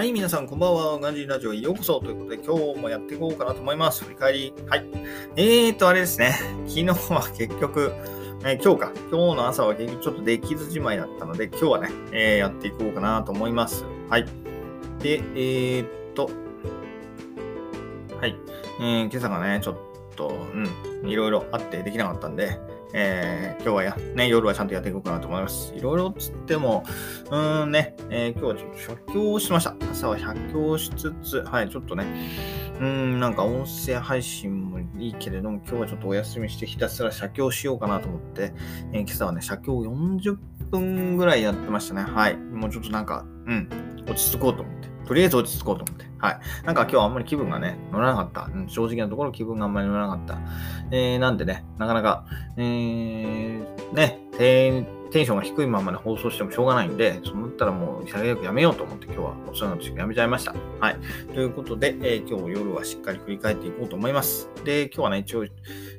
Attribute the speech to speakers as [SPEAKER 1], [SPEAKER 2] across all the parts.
[SPEAKER 1] はい、皆さん、こんばんは。ガンジーラジオへようこそ。ということで、今日もやっていこうかなと思います。振り返り。はい。えーと、あれですね。昨日は結局、えー、今日か。今日の朝は結局ちょっとできずじまいだったので、今日はね、えー、やっていこうかなと思います。はい。で、えー、っと、はい。えー、今朝がね、ちょっと、うん、いろいろあってできなかったんで、えー、今日はや、ね、夜はちゃんとやっていこうかなと思います。いろいろつっても、うーんね、えー、今日はちょっと写経をしました。朝は写経しつつ、はい、ちょっとね、うん、なんか音声配信もいいけれども、今日はちょっとお休みしてひたすら写経しようかなと思って、えー、今朝はね、写経40分ぐらいやってましたね。はい。もうちょっとなんか、うん、落ち着こうと思って。とりあえず落ち着こうと思って。はい。なんか今日あんまり気分がね、乗らなかった。うん、正直なところ気分があんまり乗らなかった。えー、なんでね、なかなか、えー、ね、テンションが低いままで放送してもしょうがないんで、そう思ったらもう潔くやめようと思って今日はお世話の時やめちゃいました。はい。ということで、えー、今日夜はしっかり振り返っていこうと思います。で、今日はね、一応、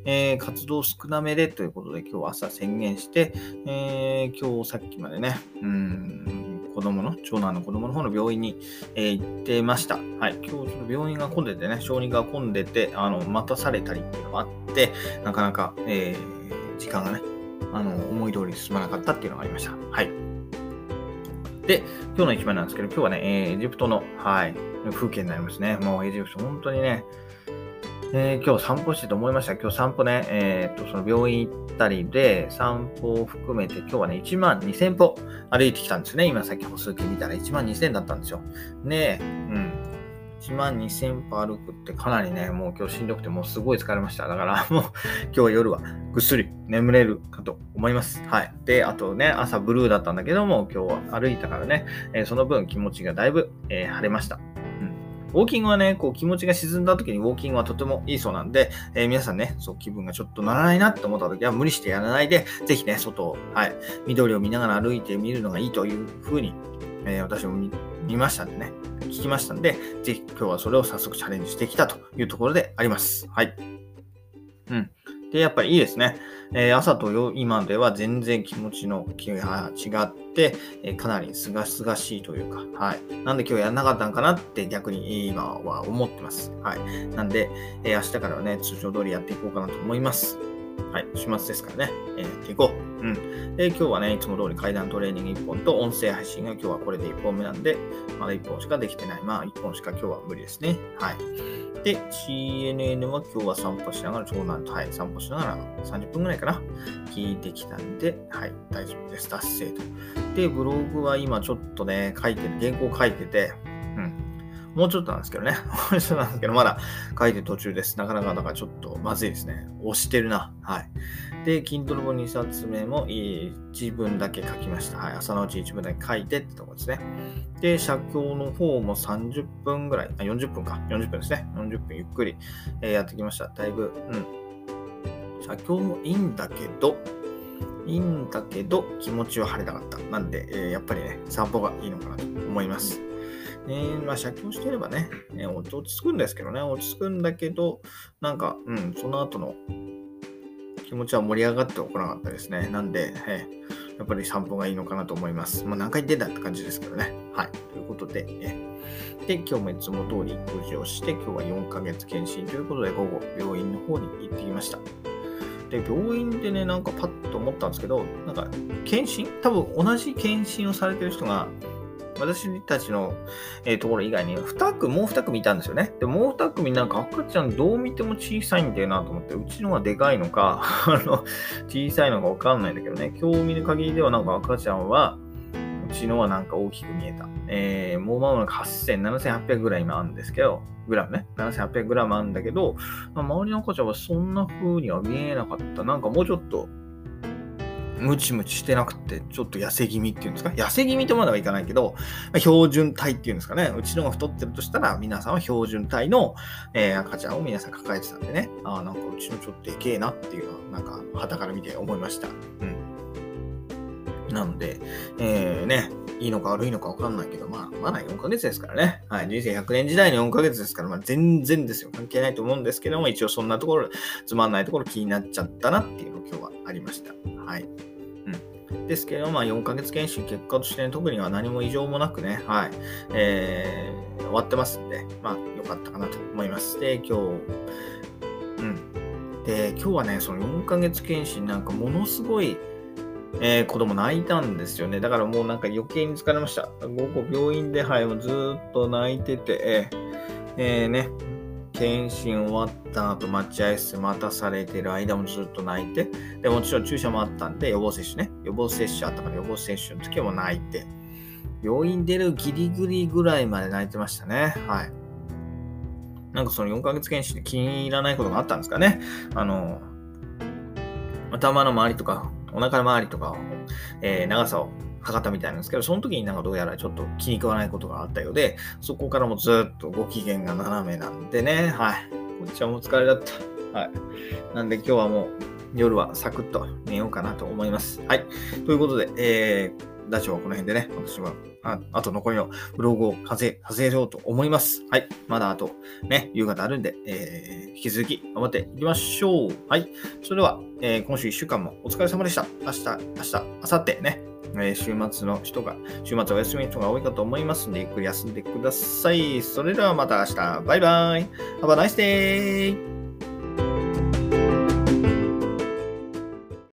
[SPEAKER 1] えー、活動少なめでということで今日は朝宣言して、えー、今日さっきまでね、うん、子供の、長男の子供の方の病院に、えー、行ってました。はい。今日ちょっと病院が混んでてね、小児が混んでて、あの、待たされたりっていうのがあって、なかなか、えー、時間がね、あの、思い通り進まなかったっていうのがありました。はい。で、今日の一番なんですけど、今日はね、え、エジプトの、はい、風景になりますね。もうエジプト、本当にね、えー、今日散歩してて思いました。今日散歩ね、えー、っと、その病院行ったりで、散歩を含めて今日はね、1万2000歩歩いてきたんですね。今さっき歩数計見たら1万2000だったんですよ。ねえ、うん。1万2000歩歩くってかなりね、もう今日しんどくてもうすごい疲れました。だから もう今日夜はぐっすり眠れるかと思います。はい。で、あとね、朝ブルーだったんだけども、今日は歩いたからね、えー、その分気持ちがだいぶ、えー、晴れました。ウォーキングはね、こう気持ちが沈んだ時にウォーキングはとてもいいそうなんで、えー、皆さんね、そう気分がちょっとならないなって思った時は無理してやらないで、ぜひね、外を、はい、緑を見ながら歩いてみるのがいいというふうに、えー、私も見ましたんでね、聞きましたんで、ぜひ今日はそれを早速チャレンジしてきたというところであります。はい。うん。で、やっぱりいいですね。えー、朝と今では全然気持ちの気が違って、えー、かなりすがすがしいというか、はい。なんで今日やらなかったんかなって逆に今は思ってます。はい。なんで、えー、明日からはね、通常通りやっていこうかなと思います。はい、週末ですからね、えー、やっていこう。うん。で、今日はね、いつも通り階段トレーニング1本と音声配信が今日はこれで1本目なんで、まだ1本しかできてない。まあ、1本しか今日は無理ですね。はい。で、CNN は今日は散歩しながら、長男と、はい、散歩しながら30分ぐらいかな、聞いてきたんで、はい、大丈夫です。達成と。で、ブログは今ちょっとね、書いてる、原稿書いてて、もうちょっとなんですけどね。もうちょっとなんですけど、まだ書いてる途中です。なかなかだかちょっとまずいですね。押してるな。はい。で、Kindle 本2冊目も一文だけ書きました。はい。朝のうち一文だけ書いてってとこですね。で、写経の方も30分ぐらい、あ、40分か。40分ですね。40分ゆっくり、え、やってきました。だいぶ、うん。写経もいいんだけど、いいんだけど、気持ちは晴れなかった。なんで、えー、やっぱりね、散歩がいいのかなと思います。えー、まあ、借金してればね、えー、落ち着くんですけどね、落ち着くんだけど、なんか、うん、その後の気持ちは盛り上がってこなかったですね。なんで、えー、やっぱり散歩がいいのかなと思います。まあ、何回出たって感じですけどね。はい。ということで、えー、で、今日もいつも通り無事をして、今日は4ヶ月検診ということで、午後、病院の方に行ってきました。で、病院でね、なんかパッと思ったんですけど、なんか、検診？多分同じ検診をされてる人が、私たちの、えー、ところ以外に2組、もう2組いたんですよね。で、もう2組なんか赤ちゃんどう見ても小さいんだよなと思って、うちのはでかいのか、あの、小さいのかわかんないんだけどね、今日見る限りではなんか赤ちゃんは、うちのはなんか大きく見えた。えー、もう間もなく8000、7800ぐらい今あるんですけど、グラムね。7800グラムあるんだけど、ま周りの赤ちゃんはそんな風には見えなかった。なんかもうちょっと、ムチムチしてなくて、ちょっと痩せ気味っていうんですか？痩せ気味とまではいかないけど、標準体っていうんですかね。うちのが太ってるとしたら、皆さんは標準体の、えー、赤ちゃんを皆さん抱えてたんでね。ああ、なんかうちのちょっとでけえなっていうのは、なんか、肌から見て思いました。うん。なので、えー、ね、いいのか悪いのか分かんないけど、まあ、まだ4ヶ月ですからね。はい。人生100年時代の4ヶ月ですから、まあ、全然ですよ。関係ないと思うんですけども、一応そんなところ、つまんないところ気になっちゃったなっていうの今日はありました。はい。うんですけど、まあ、4ヶ月検診結果として、ね、特には何も異常もなくね、はい、えー、終わってますんで、まあ、良かったかなと思います。で、今日、うん。で、今日はね、その4ヶ月検診なんかものすごい、えー、子供泣いたんですよね。だからもうなんか余計に疲れました。午後病院で、はい、もうずっと泣いてて、えー、ね、検診終わった後、待合室待たされてる間もずっと泣いて、で、もちろん注射もあったんで、予防接種ね。予防接種あったから予防接種の時も泣いて、病院出るギリギリぐらいまで泣いてましたね。はい。なんかその4ヶ月検診で気に入らないことがあったんですかね。あの、頭の周りとか、お腹の周りとかを、えー、長さを測ったみたいなんですけど、その時になんかどうやらちょっと気に食わないことがあったようで、そこからもずっとご機嫌が斜めなんでね、はい。こっちはもう疲れだった。はい。なんで今日はもう夜はサクッと寝ようかなと思います。はい。ということで、えー、ダチョウはこの辺でね、私は、ああと残りのブログを完成させようと思います。はい。まだあと、ね、夕方あるんで、えー、引き続き頑張っていきましょう。はい。それでは、えー、今週1週間もお疲れ様でした。明日、明日、明後日ね、えー、週末の人が、週末お休みの人が多いかと思いますので、ゆっくり休んでください。それではまた明日。バイバイ。Have a nice day!